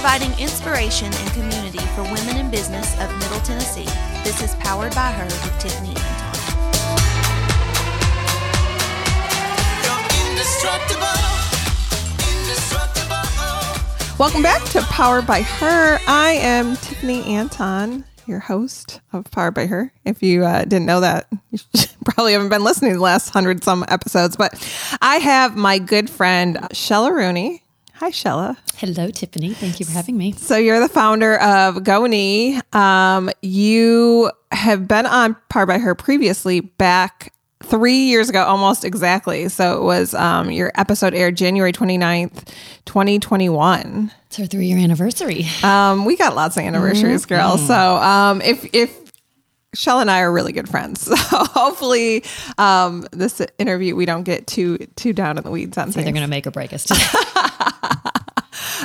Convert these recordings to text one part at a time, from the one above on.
providing inspiration and community for women in business of Middle Tennessee. This is Powered by Her with Tiffany Anton. Welcome back to Powered by Her. I am Tiffany Anton, your host of Powered by Her. If you uh, didn't know that, you probably haven't been listening to the last hundred some episodes. But I have my good friend Shehla Rooney. Hi, Shehla. Hello, Tiffany. Thank you for having me. So you're the founder of Goni. Um, you have been on Powered by Her previously back three years ago, almost exactly. So it was um, your episode aired January 29th, 2021. It's our three year anniversary. Um, we got lots of anniversaries, girl. So um, if if Shell and I are really good friends, so hopefully um, this interview we don't get too too down in the weeds on things. They're going to make or break us today.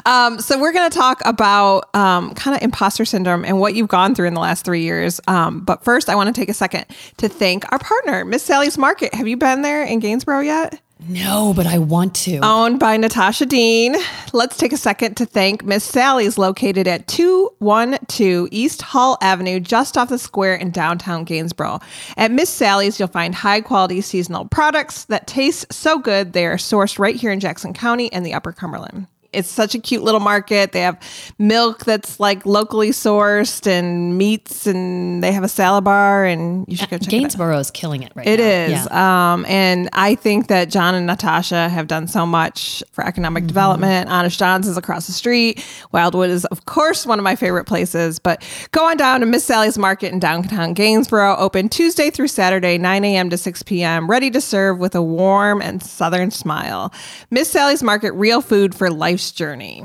Um, so we're going to talk about um, kind of imposter syndrome and what you've gone through in the last three years. Um, but first, I want to take a second to thank our partner, Miss Sally's Market. Have you been there in Gainesboro yet? No, but I want to. owned by Natasha Dean. Let's take a second to thank Miss Sally's, located at 212 East Hull Avenue, just off the square in downtown Gainesboro. At Miss Sally's, you'll find high quality seasonal products that taste so good. They are sourced right here in Jackson County and the Upper Cumberland. It's such a cute little market. They have milk that's like locally sourced and meats, and they have a salad bar, and you should go check it out. Gainesboro is killing it right It now. is. Yeah. Um, and I think that John and Natasha have done so much for economic Mm-hmm. development. Honest John's is across the street. Wildwood is, of course, one of my favorite places. But go on down to Miss Sally's Market in downtown Gainesboro, open Tuesday through Saturday, 9 a.m. to 6 p.m., ready to serve with a warm and southern smile. Miss Sally's Market, real food for life's journey.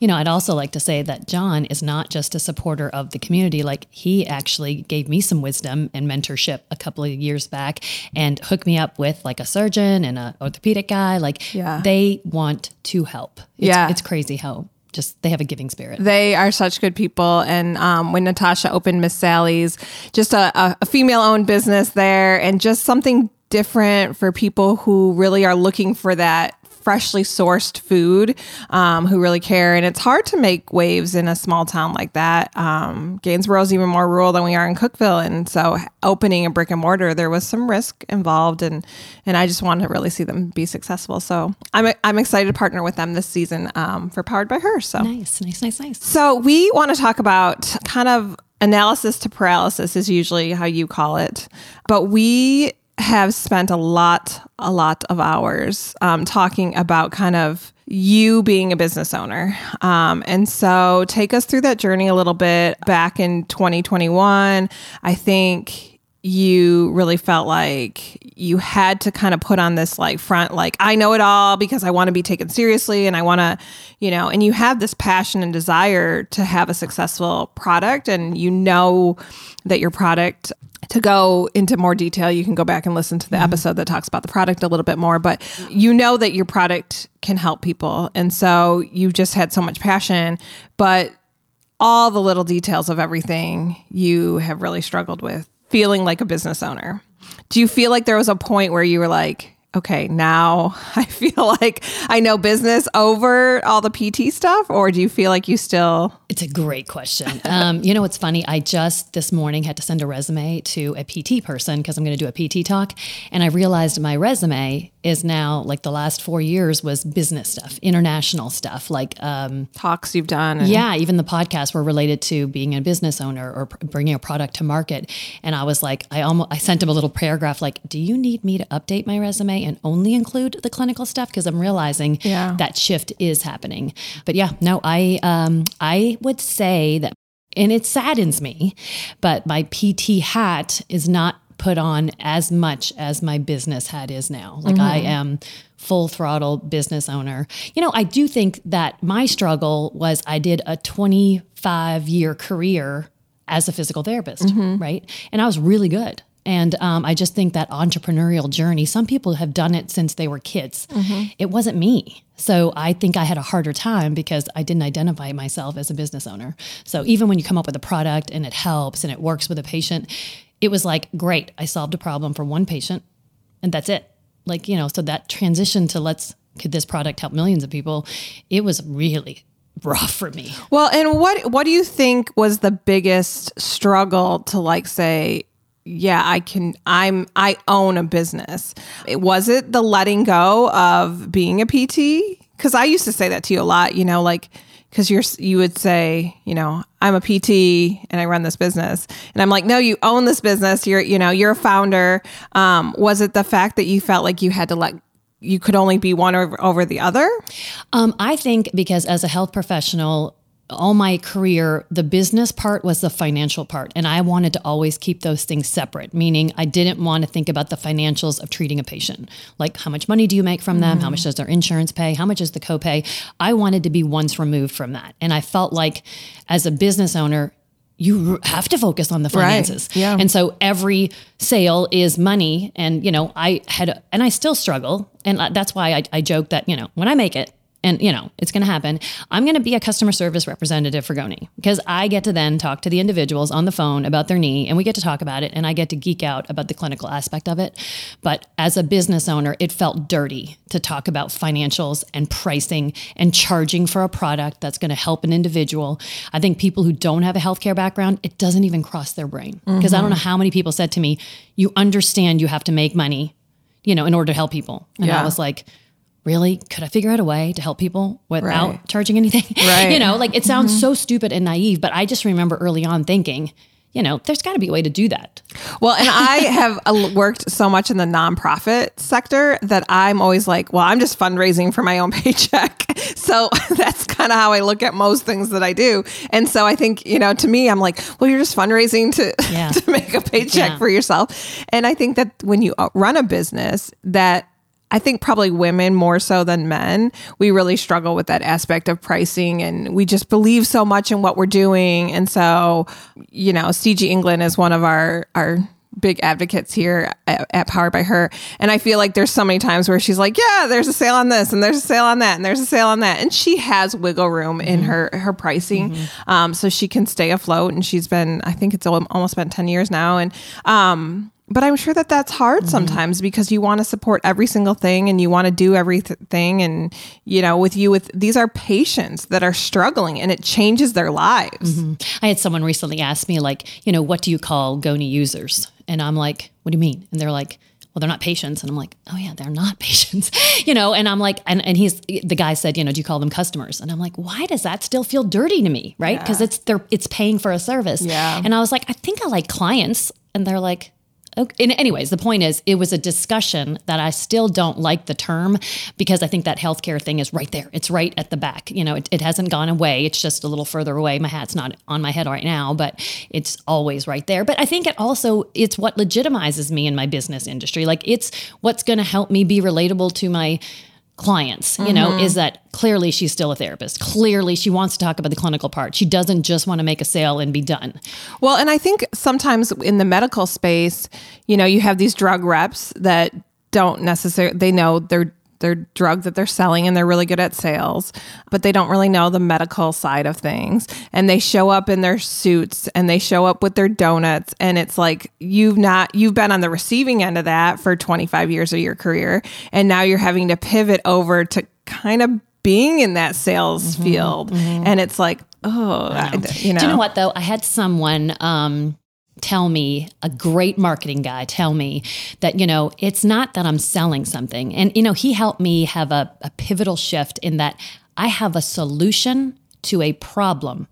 You know, I'd also like to say that John is not just a supporter of the community. Like, he actually gave me some wisdom and mentorship a couple of years back and hooked me up with like a surgeon and a orthopedic guy. Like, Yeah. they want to help. It's, Yeah. It's crazy how just they have a giving spirit. They are such good people. And um, when Natasha opened Miss Sally's, just a, a, a female owned business there and just something different for people who really are looking for that freshly sourced food um, who really care. And it's hard to make waves in a small town like that. Um, Gainesboro is even more rural than we are in Cookeville. And so opening a brick and mortar there was some risk involved. And and i just wanted to really see them be successful. So i'm, I'm excited to partner with them this season um, for powered by her. So Nice, nice, nice, nice. so we want to talk about kind of analysis to paralysis is usually how you call it, but we have spent a lot, a lot of hours um, talking about kind of you being a business owner. Um, and so take us through that journey a little bit. Back in 2021, I think you really felt like you had to kind of put on this like front like I know it all because I want to be taken seriously and I want to, you know, and you have this passion and desire to have a successful product and you know that your product to go into more detail you can go back and listen to the mm-hmm. episode that talks about the product a little bit more but you know that your product can help people and so you just had so much passion but all the little details of everything you have really struggled with feeling like a business owner. Do you feel like there was a point where you were like, okay, now I feel like I know business over all the PT stuff? Or do you feel like you still. It's a great question. Um, you know what's funny? I just this morning had to send a resume to a PT person because I'm going to do a PT talk, and I realized my resume is now like the last four years was business stuff, international stuff, like um, Talks you've done. And yeah, even the podcasts were related to being a business owner or pr- bringing a product to market. And I was like, I almost I sent him a little paragraph like, "Do you need me to update my resume and only include the clinical stuff?" Because I'm realizing Yeah. that shift is happening. But yeah, no, I um, I would say that, and it saddens me, but my PT hat is not put on as much as my business hat is now. Like I am full throttle business owner. You know, I do think that my struggle was I did a 25 year career as a physical therapist, right? And I was really good. And um, I just think that entrepreneurial journey, some people have done it since they were kids. It wasn't me. So I think I had a harder time because I didn't identify myself as a business owner. So even when you come up with a product and it helps and it works with a patient, it was like, great, I solved a problem for one patient and that's it. Like, you know, so that transition to let's, could this product help millions of people? It was really rough for me. Well, and what what do you think was the biggest struggle to like say, yeah, I can I'm I own a business. It, was it the letting go of being a PT? Cuz I used to say that to you a lot, you know, like cuz you're you would say, you know, I'm a PT and I run this business. And I'm like, "No, you own this business. You're, you know, you're a founder." Um, was it the fact that you felt like you had to let you could only be one over, over the other? Um, I think because as a health professional, all my career, the business part was the financial part. And I wanted to always keep those things separate, meaning I didn't want to think about the financials of treating a patient. Like how much money do you make from them? Mm. How much does their insurance pay? How much is the copay? I wanted to be once removed from that. And I felt like as a business owner, you have to focus on the finances. Right. Yeah. And so every sale is money. And, you know, I had, and I still struggle. And that's why I, I joke that, you know, when I make it, and you know it's going to happen. I'm going to be a customer service representative for goni because i get to then talk to the individuals on the phone about their knee and we get to talk about it and i get to geek out about the clinical aspect of it. But as a business owner it felt dirty to talk about financials and pricing and charging for a product that's going to help an individual. I think people who don't have a healthcare background it doesn't even cross their brain. Because mm-hmm. i don't know how many people said to me you understand you have to make money you know in order to help people. And yeah. i was like really could I figure out a way to help people without right. charging anything? Right. you know, like it sounds mm-hmm. so stupid and naive, but I just remember early on thinking, you know, there's got to be a way to do that. Well, and I have worked so much in the nonprofit sector that I'm always like, well, I'm just fundraising for my own paycheck. So that's kind of how I look at most things that I do. And so I think, you know, to me, I'm like, well, you're just fundraising to, yeah. to make a paycheck yeah. for yourself. And I think that when you uh, run a business, that I think probably women more so than men, we really struggle with that aspect of pricing and we just believe so much in what we're doing. And so, you know, CG England is one of our, our, big advocates here at, at, Powered by Her. And I feel like there's so many times where she's like, yeah, there's a sale on this and there's a sale on that and there's a sale on that. And she has wiggle room in mm-hmm. her, her pricing. Mm-hmm. Um, so she can stay afloat. And she's been, I think it's almost been 10 years now. And, um, but I'm sure that that's hard mm-hmm. sometimes because you want to support every single thing and you want to do everything. And, you know, with you, with these are patients that are struggling and it changes their lives. Mm-hmm. I had someone recently ask me, like, you know, what do you call GONI users? And I'm like, what do you mean? And they're like, well, they're not patients. And I'm like, oh yeah, they're not patients, you know? And I'm like, and, and he's, the guy said, you know, do you call them customers? And I'm like, why does that still feel dirty to me? Right. Cause it's, they're, it's paying for a service. Yeah. And I was like, I think I like clients. And they're like, Okay. And anyways, the point is, it was a discussion that I still don't like the term because I think that healthcare thing is right there. It's right at the back. You know, it, it hasn't gone away. It's just a little further away. My hat's not on my head right now, but it's always right there. But I think it also it's what legitimizes me in my business industry. Like it's what's going to help me be relatable to my clients, you mm-hmm. know, is that clearly she's still a therapist. Clearly she wants to talk about the clinical part. She doesn't just want to make a sale and be done. Well, and I think sometimes in the medical space, you know, you have these drug reps that don't necessarily they know they're their drug that they're selling and they're really good at sales, but they don't really know the medical side of things. And they show up in their suits and they show up with their donuts. And it's like you've not, you've been on the receiving end of that for 25 years of your career. And now you're having to pivot over to kind of being in that sales mm-hmm, field. Mm-hmm. And it's like, oh, I, you know. Do you know what though? I had someone, um, tell me, a great marketing guy tell me that, you know, it's not that I'm selling something. And, you know, he helped me have a, a pivotal shift in that I have a solution to a problem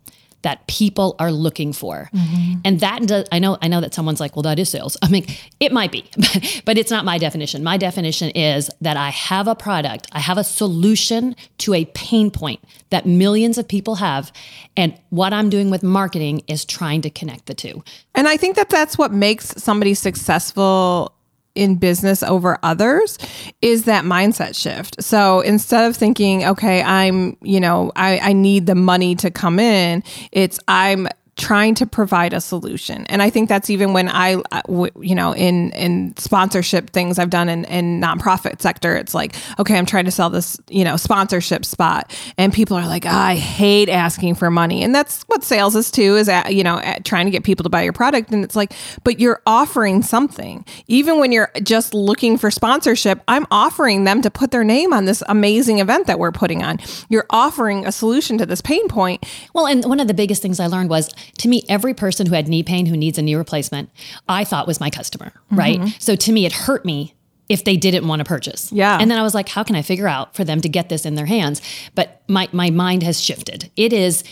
that people are looking for. Mm-hmm. And that does, I know I know that someone's like, well, that is sales. I mean, it might be, but it's not my definition. My definition is that I have a product, I have a solution to a pain point that millions of people have. And what I'm doing with marketing is trying to connect the two. And I think that that's what makes somebody successful in business over others is that mindset shift. So instead of thinking, okay, I'm, you know, I, I need the money to come in, it's I'm trying to provide a solution. And I think that's even when I, uh, you know, in in sponsorship things I've done in, in nonprofit sector, it's like, okay, I'm trying to sell this, you know, sponsorship spot, and people are like, oh, I hate asking for money, and that's what sales is too, is at, you know, at trying to get people to buy your product, and it's like, but you're offering something, even when you're just looking for sponsorship. I'm offering them to put their name on this amazing event that we're putting on. You're offering a solution to this pain point. Well, and one of the biggest things I learned was to me, every person who had knee pain who needs a knee replacement, I thought was my customer, right? Mm-hmm. So to me, it hurt me if they didn't want to purchase. Yeah. And then I was like, how can I figure out for them to get this in their hands? But my my mind has shifted. It is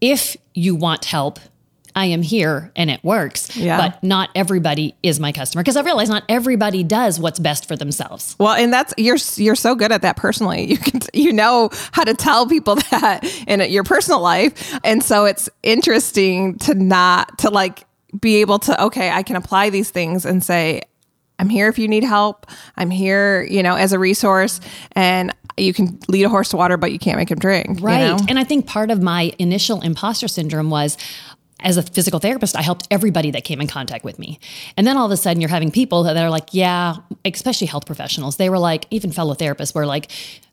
if you want help, I am here and it works. Yeah. But not everybody is my customer because I realize not everybody does what's best for themselves. Well, and that's you're you're so good at that personally. You can you know how to tell people that in your personal life, and so it's interesting to not to like be able to okay, I can apply these things and say I'm here if you need help. I'm here, you know, as a resource and you can lead a horse to water, but you can't make him drink. Right. You know? And I think part of my initial imposter syndrome was as a physical therapist, I helped everybody that came in contact with me. And then all of a sudden, you're having people that are like, yeah, especially health professionals. They were like, even fellow therapists were like,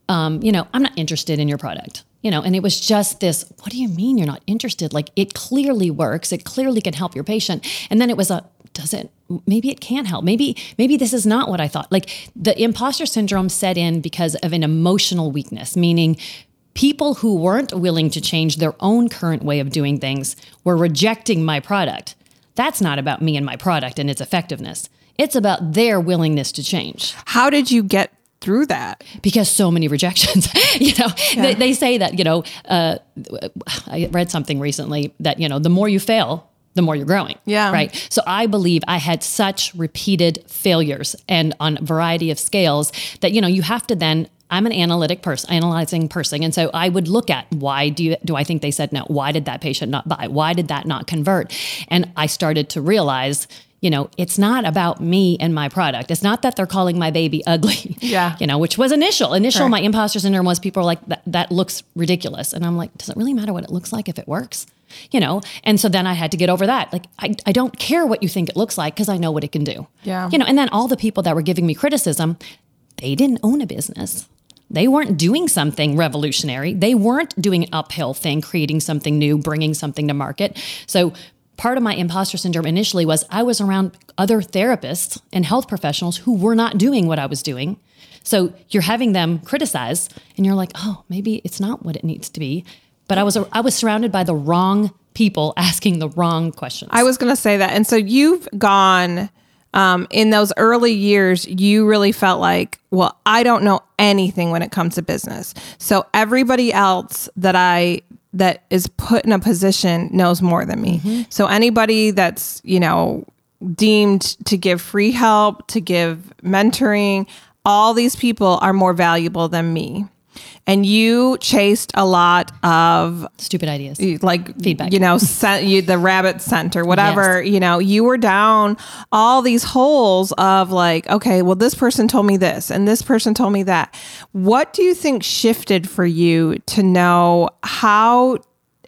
um, you know, I'm not interested in your product. You know, and it was just this, what do you mean you're not interested? Like, it clearly works. It clearly can help your patient. And then it was a, does it, maybe it can't help. Maybe, maybe this is not what I thought. Like, the imposter syndrome set in because of an emotional weakness, meaning people who weren't willing to change their own current way of doing things were rejecting my product. That's not about me and my product and its effectiveness. It's about their willingness to change. How did you get through that? Because so many rejections. you know, yeah. they, they, say that, you know, uh, I read something recently that, you know, the more you fail, the more you're growing. Yeah. Right. So I believe I had such repeated failures and on a variety of scales that, you know, you have to then I'm an analytic person, analyzing person. And so I would look at why do you, do I think they said no? Why did that patient not buy? Why did that not convert? And I started to realize, you know, it's not about me and my product. It's not that they're calling my baby ugly. Yeah. You know, which was initial. Initial, right. my imposter syndrome was people are like, that, that looks ridiculous. And I'm like, does it really matter what it looks like if it works? You know, and so then I had to get over that. Like, I, I don't care what you think it looks like because I know what it can do. Yeah. You know, and then all the people that were giving me criticism, they didn't own a business. They weren't doing something revolutionary. They weren't doing an uphill thing, creating something new, bringing something to market. So part of my imposter syndrome initially was I was around other therapists and health professionals who were not doing what I was doing. So you're having them criticize and you're like, "Oh, maybe it's not what it needs to be." But I was I was surrounded by the wrong people asking the wrong questions. I was going to say that. And so you've gone um, in those early years, you really felt like, well, I don't know anything when it comes to business. So everybody else that I that is put in a position knows more than me. Mm-hmm. So anybody that's you know deemed to give free help, to give mentoring, all these people are more valuable than me and you chased a lot of stupid ideas, like feedback. You know, sent you the rabbit scent or whatever. Yes. You know, you were down all these holes of like, okay, well, this person told me this, and this person told me that. What do you think shifted for you to know how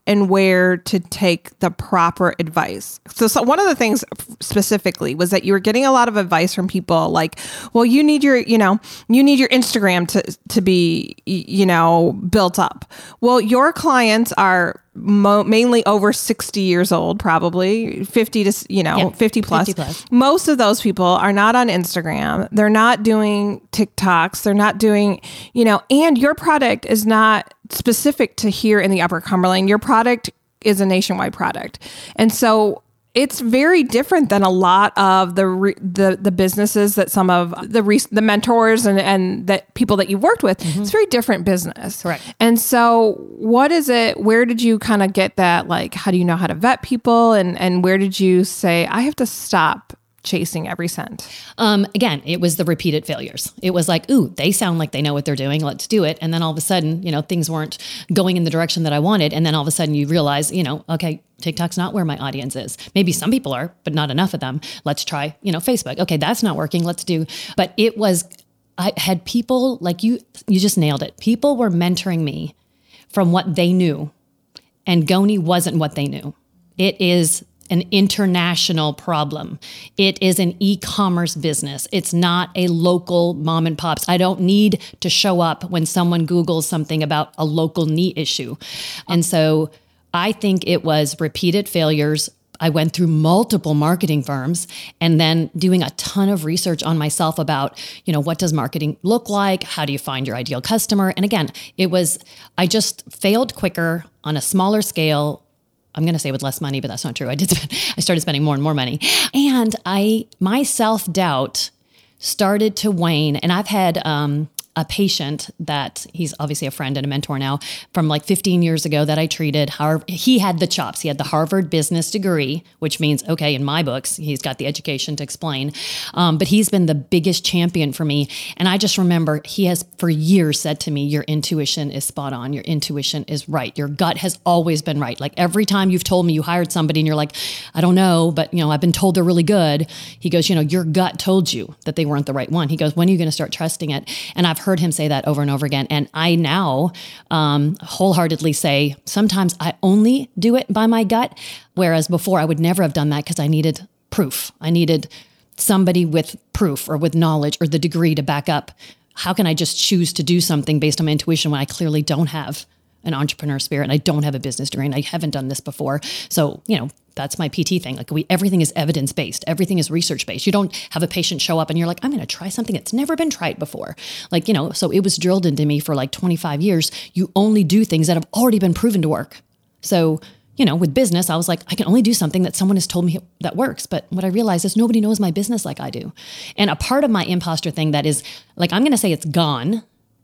and where to take the proper advice. So, so, one of the things specifically was that you were getting a lot of advice from people like, well, you need your, you know, you need your Instagram to to be, you know, built up. Well, your clients are mo- mainly over 60 years old, probably 50 to, you know, yeah, 50, plus. 50 plus. Most of those people are not on Instagram. They're not doing TikToks. They're not doing, you know, and your product is not specific to here in the upper Cumberland. Your product is a nationwide product. And so it's very different than a lot of the re- the the businesses that some of the re- the mentors and and that people that you've worked with. Mm-hmm. It's very different business. Correct. And so, what is it? Where did you kind of get that? Like, how do you know how to vet people? And and where did you say I have to stop chasing every cent? Um, again, it was the repeated failures. It was like, ooh, they sound like they know what they're doing. Let's do it. And then all of a sudden, you know, things weren't going in the direction that I wanted. And then all of a sudden you realize, you know, okay, TikTok's not where my audience is. Maybe some people are, but not enough of them. Let's try, you know, Facebook. Okay, that's not working. Let's do. But it was, I had people like you, you just nailed it. People were mentoring me from what they knew, and Goni wasn't what they knew. It is an international problem. It is an e commerce business. It's not a local mom and pops. I don't need to show up when someone Googles something about a local knee issue. And so I think it was repeated failures. I went through multiple marketing firms and then doing a ton of research on myself about, you know, what does marketing look like? How do you find your ideal customer? And again, it was, I just failed quicker on a smaller scale I'm going to say with less money, but that's not true. I did. Spend, I started spending more and more money, and I my self doubt started to wane. And I've had um, a patient that he's obviously a friend and a mentor now from like 15 years ago that I treated. He had the chops. He had the Harvard business degree, which means, okay, in my books, he's got the education to explain. Um, but he's been the biggest champion for me. And I just remember he has for years said to me, Your intuition is spot on. Your intuition is right. Your gut has always been right. Like every time you've told me you hired somebody and you're like, I don't know, but you know, I've been told they're really good. He goes, You know, your gut told you that they weren't the right one. He goes, When are you going to start trusting it? And I've heard him say that over and over again. And I now um, wholeheartedly say sometimes I only do it by my gut, whereas before I would never have done that because I needed proof. I needed somebody with proof or with knowledge or the degree to back up. How can I just choose to do something based on my intuition when I clearly don't have an entrepreneur spirit and I don't have a business degree and I haven't done this before. So, you know, that's my PT thing. Like we everything is evidence based. Everything is research based. You don't have a patient show up and you're like, I'm going to try something that's never been tried before. Like, you know, so it was drilled into me for like 25 years. You only do things that have already been proven to work. So, you know, with business, I was like, I can only do something that someone has told me that works. But what I realized is nobody knows my business like I do. And a part of my imposter thing that is like, I'm going to say it's gone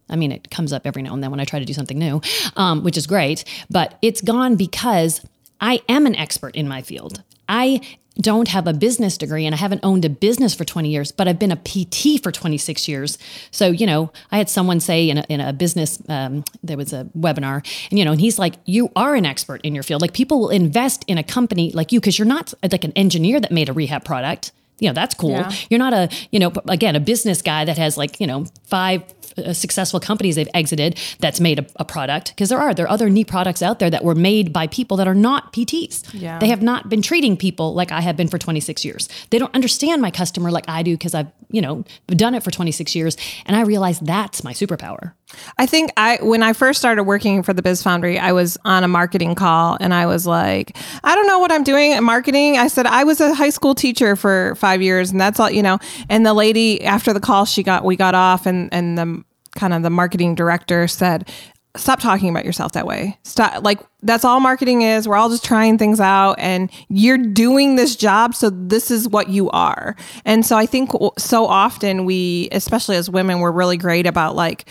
I mean, it comes up every now and then when I try to do something new, um, which is great, but it's gone because I am an expert in my field. I don't have a business degree and I haven't owned a business for 20 years, but I've been a PT for 26 years. So, you know, I had someone say in a, in a business, um, there was a webinar, and, you know, and he's like, You are an expert in your field. Like, people will invest in a company like you because you're not like an engineer that made a rehab product you know that's cool yeah. you're not a you know again a business guy that has like you know five uh, successful companies they've exited that's made a, a product because there are there are other neat products out there that were made by people that are not PTs. Yeah. They have not been treating people like I have been for 26 years. They don't understand my customer like I do because I've you know done it for 26 years, and I realize that's my superpower. I think I when I first started working for the Biz Foundry, I was on a marketing call and I was like, I don't know what I'm doing in marketing. I said I was a high school teacher for 5 years and that's all, you know. And the lady after the call, she got we got off and and the kind of the marketing director said, stop talking about yourself that way. Stop like that's all marketing is. We're all just trying things out and you're doing this job so this is what you are. And so I think so often we especially as women we're really great about like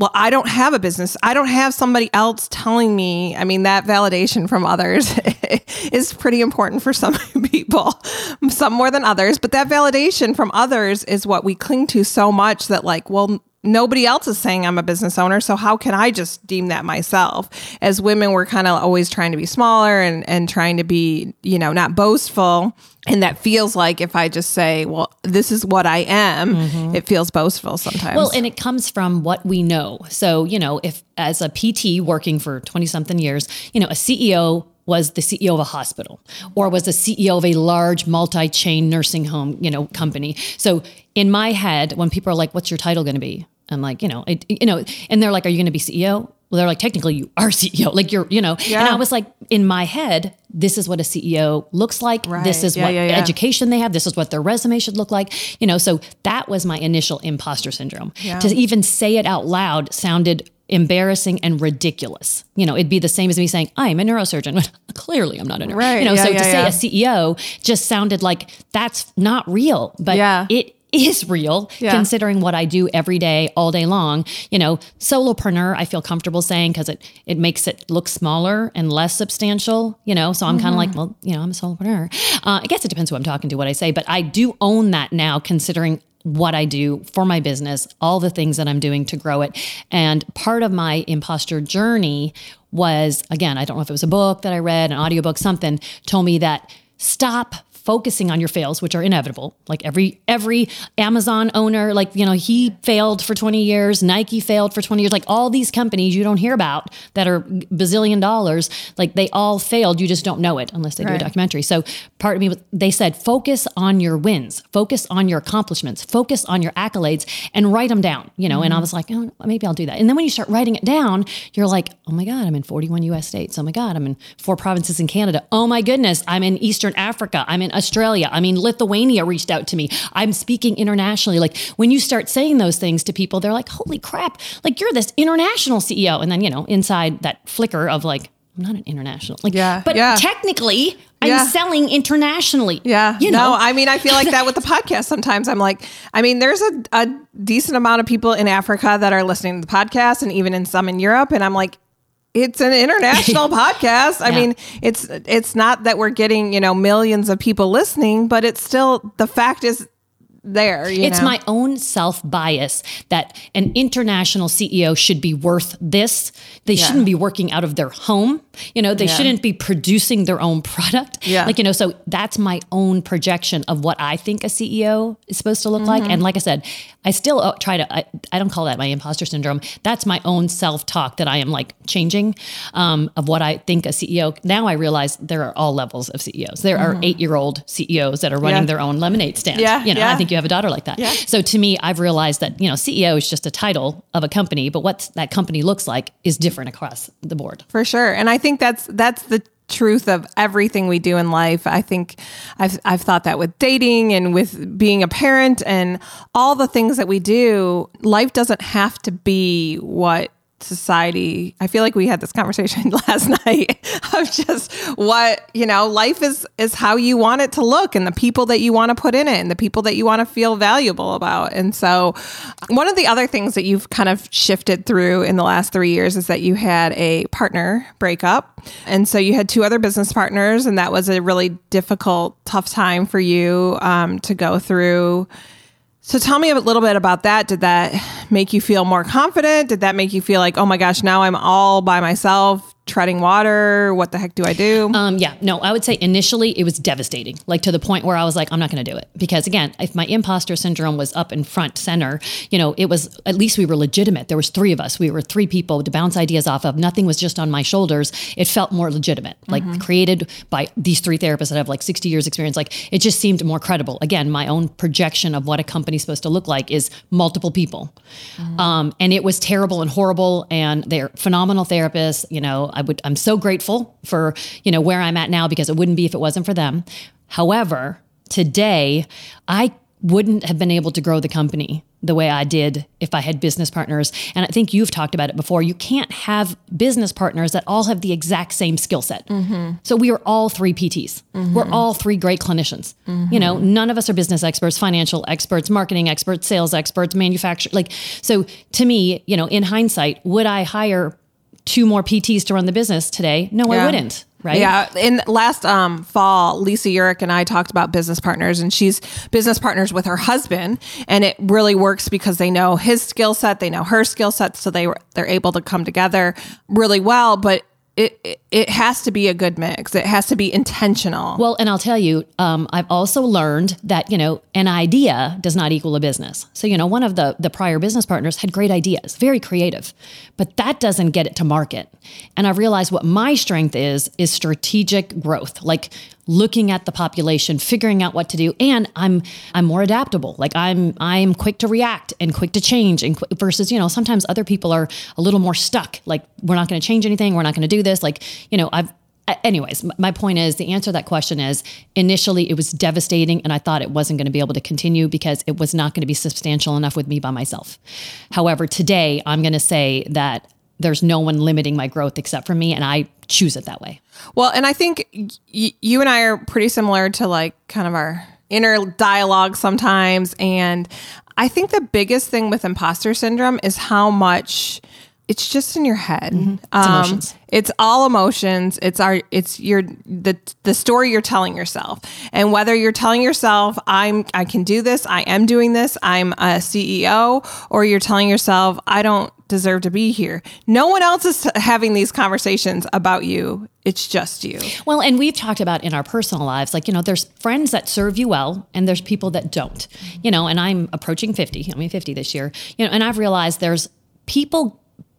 well, I don't have a business. I don't have somebody else telling me. I mean, that validation from others is pretty important for some people, some more than others. But that validation from others is what we cling to so much that, like, well, nobody else is saying I'm a business owner. So how can I just deem that myself? As women, we're kind of always trying to be smaller and, and trying to be, you know, not boastful. And that feels like if I just say, well, this is what I am, mm-hmm. it feels boastful sometimes. Well, and it comes from what we know. So, you know, if as a PT working for 20 something years, you know, a CEO was the CEO of a hospital or was the CEO of a large multi-chain nursing home, you know, company. So in my head, when people are like, "What's your title going to be?" I'm like, you know, it, you know, and they're like, "Are you going to be CEO?" Well, they're like, technically, you are CEO. Like you're, you know. Yeah. And I was like, in my head, this is what a CEO looks like. Right. This is yeah, what yeah, education they have. This is what their resume should look like. You know, so that was my initial imposter syndrome. To even say it out loud sounded embarrassing and ridiculous. You know, it'd be the same as me saying, I'm a neurosurgeon. Clearly, I'm not a neurosurgeon. Right. You know, so to say a CEO just sounded like that's not real, but yeah. it is real yeah. considering what I do every day, all day long. You know, solopreneur, I feel comfortable saying because it it makes it look smaller and less substantial, you know. So I'm mm-hmm. kind of like, well, you know, I'm a solopreneur. Uh, I guess it depends who I'm talking to, what I say, but I do own that now considering what I do for my business, all the things that I'm doing to grow it. And part of my imposter journey was again, I don't know if it was a book that I read, an audiobook, something told me that stop focusing on your fails, which are inevitable. Like every every Amazon owner, like you know, he failed for 20 years, Nike failed for 20 years, like all these companies you don't hear about that are bazillion dollars, like they all failed. You just don't know it unless they do a documentary. So part of me, they said, focus on your wins, focus on your accomplishments, focus on your accolades, and write them down. You know, and I mm-hmm. was like, oh, maybe I'll do that. And then when you start writing it down, you're like, oh my god, I'm in 41 U.S. states. Oh my god, I'm in four provinces in Canada. Oh my goodness, I'm in Eastern Africa. I'm in Australia. I mean, Lithuania reached out to me. I'm speaking internationally. Like when you start saying those things to people, they're like, holy crap, like you're this international CEO. And then you know, inside that flicker of like. I'm not an international. Like, Yeah, but yeah. technically, I'm Yeah. selling internationally. Yeah. You know, No, I mean, I feel like that with the podcast sometimes. I'm like, I mean, there's a, a decent amount of people in Africa that are listening to the podcast and even in some in Europe. And I'm like, it's an international podcast. I Yeah. mean, it's it's not that we're getting, you know, millions of people listening, but it's still the fact is there. You it's know? my own self bias that an international CEO should be worth this. They shouldn't be working out of their home. You know, they Yeah. shouldn't be producing their own product. Yeah. Like, you know, so that's my own projection of what I think a CEO is supposed to look like. Mm-hmm. And like I said, I still uh, try to, I, I don't call that my imposter syndrome. That's my own self talk that I am like changing um, of what I think a CEO. Now I realize there are all levels of CEOs. There are eight year old CEOs that are running Mm-hmm. Yeah. their own lemonade stand. Yeah, You know, yeah. I think you have a daughter like that. Yeah. So to me, I've realized that, you know, CEO is just a title of a company, but what that company looks like is different across the board. For sure. And I think that's that's the truth of everything we do in life. I think I've I've thought that with dating and with being a parent and all the things that we do, life doesn't have to be what society I feel like we had this conversation last night of just what, you know, life is is how you want it to look and the people that you want to put in it and the people that you want to feel valuable about. And so one of the other things that you've kind of shifted through in the last 3 years is that you had a partner breakup. And so you had two other business partners and that was a really difficult tough time for you um, to go through. So tell me a little bit about that. Did that make you feel more confident? Did that make you feel like, oh my gosh, now I'm all by myself treading water? What the heck do I do? Um, yeah, no, I would say initially it was devastating, like to the point where I was like, I'm not going to do it. Because again, if my imposter syndrome was up in front center, you know, it was at least we were legitimate. There was three of us. We were three people to bounce ideas off of. Nothing was just on my shoulders. It felt more legitimate, like created by these three therapists that have like 60 years experience. Like it just seemed more credible. Again, my own projection of what a company's supposed to look like is multiple people. Um, and it was terrible and horrible. And they're phenomenal therapists. You know, I would, I'm so grateful for, you know, where I'm at now because it wouldn't be if it wasn't for them. However, today I wouldn't have been able to grow the company the way I did if I had business partners. And I think you've talked about it before. You can't have business partners that all have the exact same skill set. Mm-hmm. So we are all three PTs. Mm-hmm. We're all three great clinicians. Mm-hmm. You know, none of us are business experts, financial experts, marketing experts, sales experts, manufacturer. Like, so to me, you know, in hindsight, would I hire two more PTs to run the business today? No, I wouldn't. Right. Yeah. In last um, fall, Lisa Urich and I talked about business partners, and she's business partners with her husband, and it really works because they know his skill set, they know her skill set, so they they're able to come together really well. But it, it has to be a good mix. It has to be intentional. Well, and I'll tell you, um, I've also learned that you know an idea does not equal a business. So you know, one of the the prior business partners had great ideas, very creative, but that doesn't get it to market. And I've realized what my strength is is strategic growth, like looking at the population, figuring out what to do, and I'm I'm more adaptable. Like I'm I'm quick to react and quick to change, and qu- versus you know sometimes other people are a little more stuck. Like we're not going to change anything. We're not going to do this. Like you know I've anyways, my point is the answer to that question is initially it was devastating and I thought it wasn't going to be able to continue because it was not going to be substantial enough with me by myself. However, today I'm going to say that there's no one limiting my growth except for me and I choose it that way. Well, and I think y- you and I are pretty similar to like kind of our inner dialogue sometimes. And I think the biggest thing with imposter syndrome is how much it's just in your head. Mm-hmm. It's Um, emotions. It's all emotions. It's our it's your the the story you're telling yourself. And whether you're telling yourself I'm I can do this, I am doing this, I'm a CEO, or you're telling yourself I don't deserve to be here. No one else is having these conversations about you. It's just you. Well, and we've talked about in our personal lives, like, you know, there's friends that serve you well and there's people that don't, you know, and I'm approaching 50, I mean, 50 this year, you know, and I've realized there's people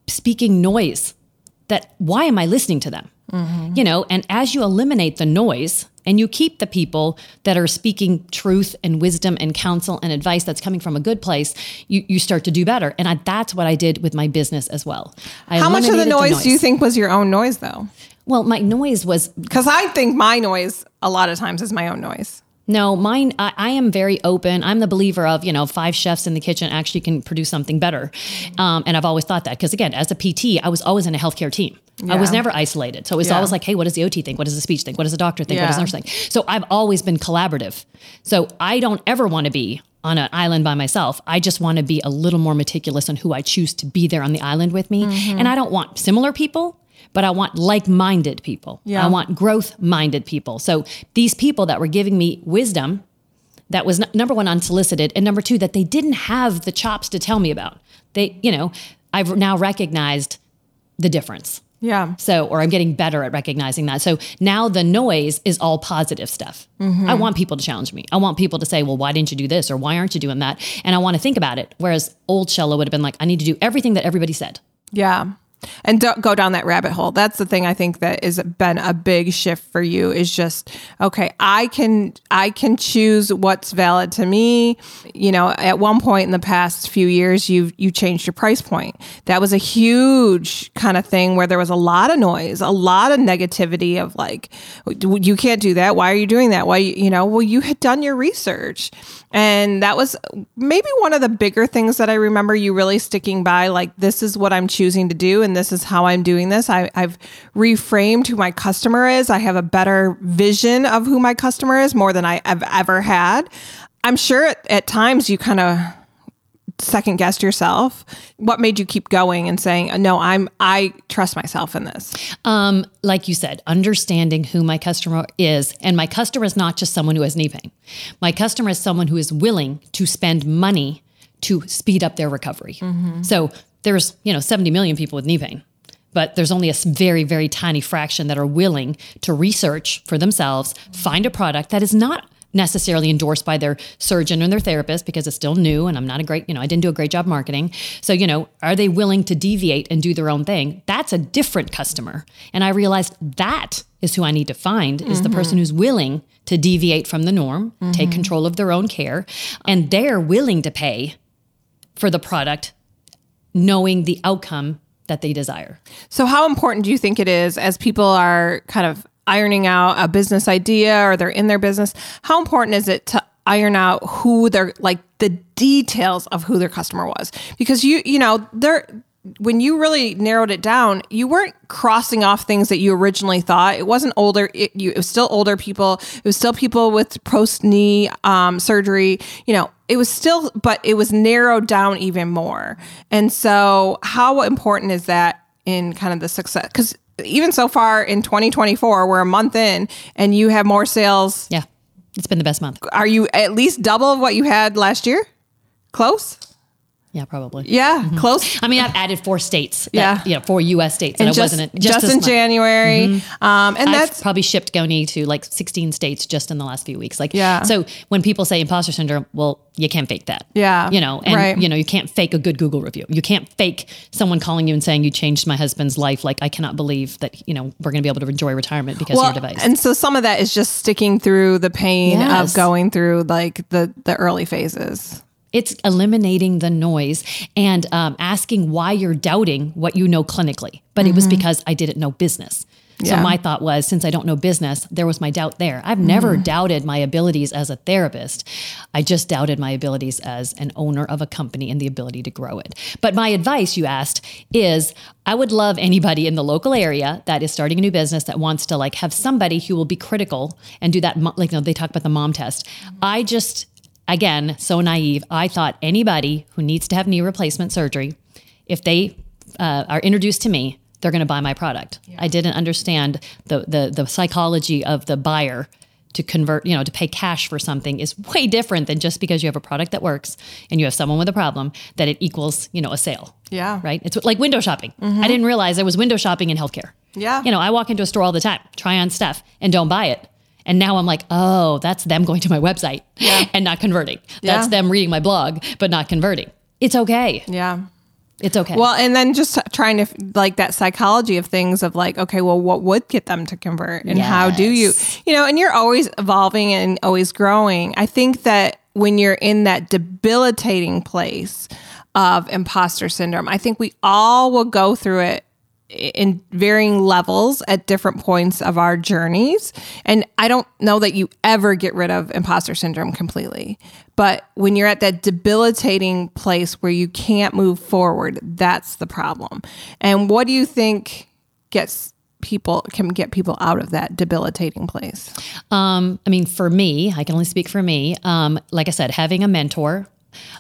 speaking noise that why am I listening to them? Mm-hmm. You know, and as you eliminate the noise and you keep the people that are speaking truth and wisdom and counsel and advice that's coming from a good place, you, you start to do better. And I, that's what I did with my business as well. I How much of the eliminated noise, do you think was your own noise though? Well, my noise was Because I think my noise a lot of times is my own noise. No, mine, I, I am very open. I'm the believer of, you know, five chefs in the kitchen actually can produce something better. Um, and I've always thought that because, again, as a PT, I was always in a healthcare team. I was never isolated. So it was Yeah. always like, hey, what does the OT think? What does the speech think? What does the doctor think? What does the nurse think? So I've always been collaborative. So I don't ever want to be on an island by myself. I just want to be a little more meticulous on who I choose to be there on the island with me. Mm-hmm. And I don't want similar people. But I want like minded people. Yeah. I want growth minded people. So these people that were giving me wisdom that was n- number one unsolicited and number two that they didn't have the chops to tell me about they you know i've now recognized the difference Yeah. so or i'm getting better at recognizing that so now the noise is all positive stuff i mm-hmm. want people to challenge me i want people to say well why didn't you do this or why aren't you doing that and i want to think about it whereas old Shehla would have been like i need to do everything that everybody said Yeah. And don't go down that rabbit hole. That's the thing I think that has been a big shift for you is just okay, I can I can choose what's valid to me. You know, at one point in the past few years you you changed your price point. That was a huge kind of thing where there was a lot of noise, a lot of negativity of like you can't do that. Why are you doing that? Why you know, well you had done your research. And that was maybe one of the bigger things that I remember you really sticking by. Like, this is what I'm choosing to do, and this is how I'm doing this. I, I've reframed who my customer is. I have a better vision of who my customer is more than I have ever had. I'm sure at, at times you kind of second guessed yourself. What made you keep going and saying, "No, I'm I trust myself in this." Um, like you said, understanding who my customer is. And my customer is not just someone who has knee pain. My customer is someone who is willing to spend money to speed up their recovery. So there's, you know, 70 million people with knee pain. But there's only a very, very tiny fraction that are willing to research for themselves, find a product that is not necessarily endorsed by their surgeon or their therapist because it's still new and I'm not a great, you know, I didn't do a great job marketing. So, you know, are they willing to deviate and do their own thing? That's a different customer. And I realized that is who I need to find is the person mm-hmm. who's willing to deviate from the norm, take mm-hmm. control of their own care, and they're willing to pay for the product knowing the outcome that they desire. So, how important do you think it is as people are kind of ironing out a business idea or they're in their business? How important is it to iron out who they're like the details of who their customer was? Because you, you know, they're when you really narrowed it down, you weren't crossing off things that you originally thought. It wasn't older. It, you, it was still older people. It was still people with post knee um, surgery. You know, it was still, but it was narrowed down even more. And so, how important is that in kind of the success? Because even so far in 2024, we're a month in, and you have more sales. Yeah. It's been the best month. Are you at least double of what you had last year? Close. Yeah, probably. Yeah, close. I mean, I've added four states. That, Yeah. You know, four U.S. states And I just, wasn't in- just, this in. January, um, and I've that's probably shipped Goni to like 16 states just in the last few weeks. Like, Yeah. So when people say imposter syndrome, well, you can't fake that. Yeah. You know, and Right. you know, you can't fake a good Google review. You can't fake someone calling you and saying you changed my husband's life. Like, I cannot believe that you know we're going to be able to enjoy retirement because of your device. And so some of that is just sticking through the pain Yes. of going through like the the early phases. It's eliminating the noise and um, asking why you're doubting what you know clinically. But it was because I didn't know business. So Yeah. my thought was, since I don't know business, there was my doubt there. I've never doubted my abilities as a therapist. I just doubted my abilities as an owner of a company and the ability to grow it. But my advice, you asked, is I would love anybody in the local area that is starting a new business that wants to like have somebody who will be critical and do that. Like, you know, they talk about the mom test. I just, again, so naive. I thought anybody who needs to have knee replacement surgery, if they uh, are introduced to me, they're going to buy my product. I didn't understand the, the the psychology of the buyer to convert, you know, to pay cash for something is way different than just because you have a product that works and you have someone with a problem that it equals, you know, a sale. Yeah. Right? It's like window shopping. I didn't realize there was window shopping in healthcare. Yeah. You know, I walk into a store all the time, try on stuff and don't buy it. And now I'm like, oh, that's them going to my website and not converting. That's Yeah. them reading my blog, but not converting. It's okay. Yeah. It's okay. Well, and then just trying to like that psychology of things of like, okay, well, what would get them to convert and how do you, you know, and you're always evolving and always growing. I think that when you're in that debilitating place of imposter syndrome, I think we all will go through it in varying levels at different points of our journeys. And I don't know that you ever get rid of imposter syndrome completely. But when you're at that debilitating place where you can't move forward, that's the problem. And what do you think gets people can get people out of that debilitating place? um, I mean, for me, I can only speak for me. Um, like I said, having a mentor,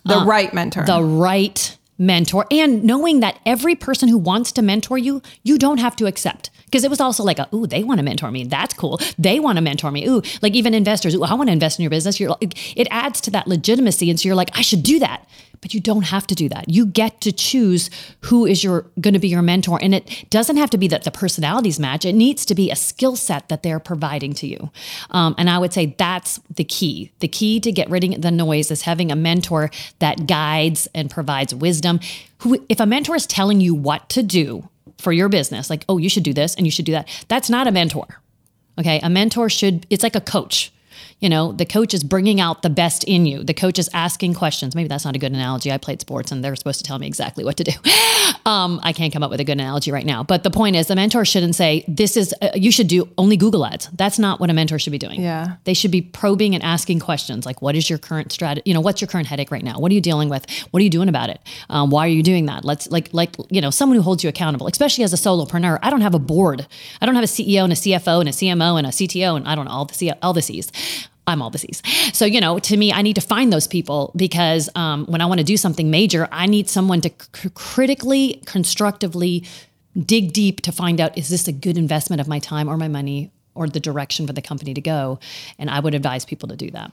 The right mentor. the right mentor and knowing that every person who wants to mentor you, you don't have to accept. Because it was also like, a, ooh, they want to mentor me. That's cool. They want to mentor me. Ooh, like even investors, ooh, I want to invest in your business. You're it adds to that legitimacy. And so you're like, I should do that. But you don't have to do that. You get to choose who is your going to be your mentor. And it doesn't have to be that the personalities match. It needs to be a skill set that they're providing to you. Um, and I would say that's the key. The key to get rid of the noise is having a mentor that guides and provides wisdom. Who, if a mentor is telling you what to do for your business, like, oh, you should do this and you should do that, that's not a mentor. Okay. A mentor should, it's like a coach. You know, the coach is bringing out the best in you. The coach is asking questions. Maybe that's not a good analogy. I played sports and they're supposed to tell me exactly what to do. Um, I can't come up with a good analogy right now. But the point is, the mentor shouldn't say, This is, uh, you should do only Google ads. That's not what a mentor should be doing. Yeah. They should be probing and asking questions like, What is your current strategy? You know, what's your current headache right now? What are you dealing with? What are you doing about it? Um, why are you doing that? Let's, like, like, you know, someone who holds you accountable, especially as a solopreneur. I don't have a board. I don't have a CEO and a CFO and a CMO and a CTO and I don't know, all the, C- all the C's. I'm all C's. So, you know, to me, I need to find those people because um, when I want to do something major, I need someone to c- critically, constructively dig deep to find out is this a good investment of my time or my money or the direction for the company to go? And I would advise people to do that.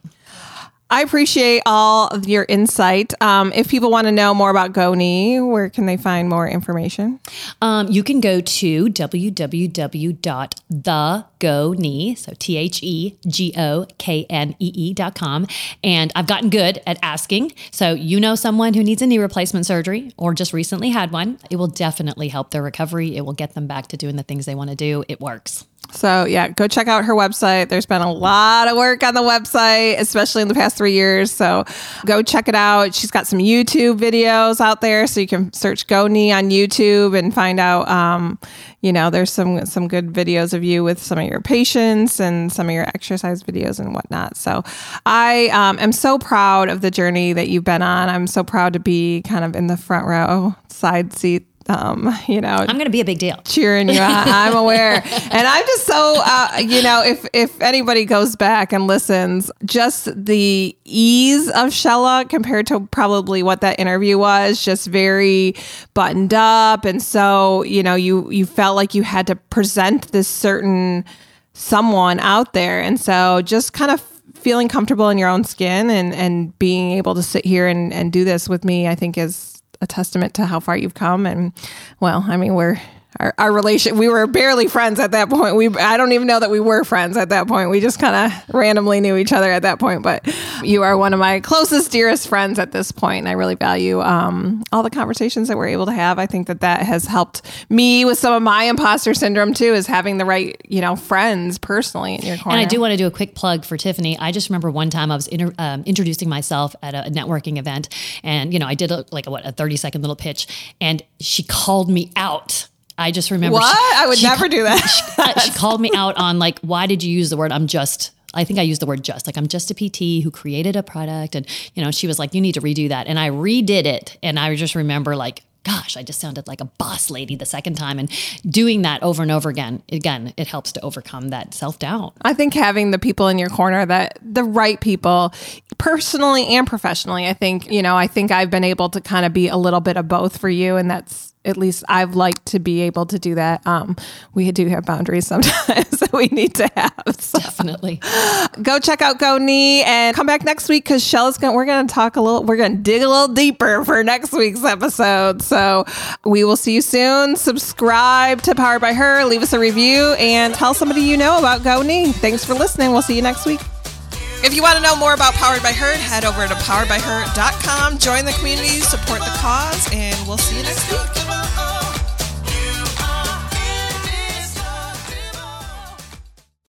I appreciate all of your insight. Um, if people want to know more about GoKnee, where can they find more information? Um, you can go to www.thegoknee, so T H E G O K N E E dot com. And I've gotten good at asking. So you know someone who needs a knee replacement surgery or just recently had one, it will definitely help their recovery. It will get them back to doing the things they want to do. It works. So yeah, go check out her website. There's been a lot of work on the website, especially in the past three years. So go check it out. She's got some YouTube videos out there, so you can search Go Knee on YouTube and find out. Um, you know, there's some some good videos of you with some of your patients and some of your exercise videos and whatnot. So I um, am so proud of the journey that you've been on. I'm so proud to be kind of in the front row, side seat. Um, you know, I'm going to be a big deal. cheering you on. I'm aware, and I'm just so uh, you know if if anybody goes back and listens, just the ease of Shehla compared to probably what that interview was, just very buttoned up, and so you know you you felt like you had to present this certain someone out there, and so just kind of feeling comfortable in your own skin and and being able to sit here and and do this with me, I think is a testament to how far you've come. And well, I mean, we're our, our relation. We were barely friends at that point. We I don't even know that we were friends at that point. We just kind of randomly knew each other at that point. But you are one of my closest, dearest friends at this point, and I really value um, all the conversations that we're able to have. I think that that has helped me with some of my imposter syndrome too, is having the right you know friends personally in your corner. And I do want to do a quick plug for Tiffany. I just remember one time I was inter- um, introducing myself at a networking event, and you know I did a, like a what a thirty second little pitch, and she called me out. I just remember What? she- I would never ca- do that. she, uh, she called me out on like why did you use the word I'm just. I think I used the word just like I'm just a PT who created a product, and you know she was like you need to redo that, and I redid it, and I just remember like gosh, I just sounded like a boss lady the second time. And doing that over and over again, again, it helps to overcome that self doubt. I think having the people in your corner that the right people, personally and professionally, I think, you know, I think I've been able to kind of be a little bit of both for you. And that's at least I've liked to be able to do that. Um, we do have boundaries sometimes that we need to have. So Definitely. go check out Go Knee and come back next week because Shehla's going. to We're going to talk a little. We're going to dig a little deeper for next week's episode. So we will see you soon. Subscribe to Powered by Her. Leave us a review and tell somebody you know about Go Knee. Thanks for listening. We'll see you next week. If you want to know more about Powered by Her, head over to poweredbyher.com, join the community, support the cause, and we'll see you next week.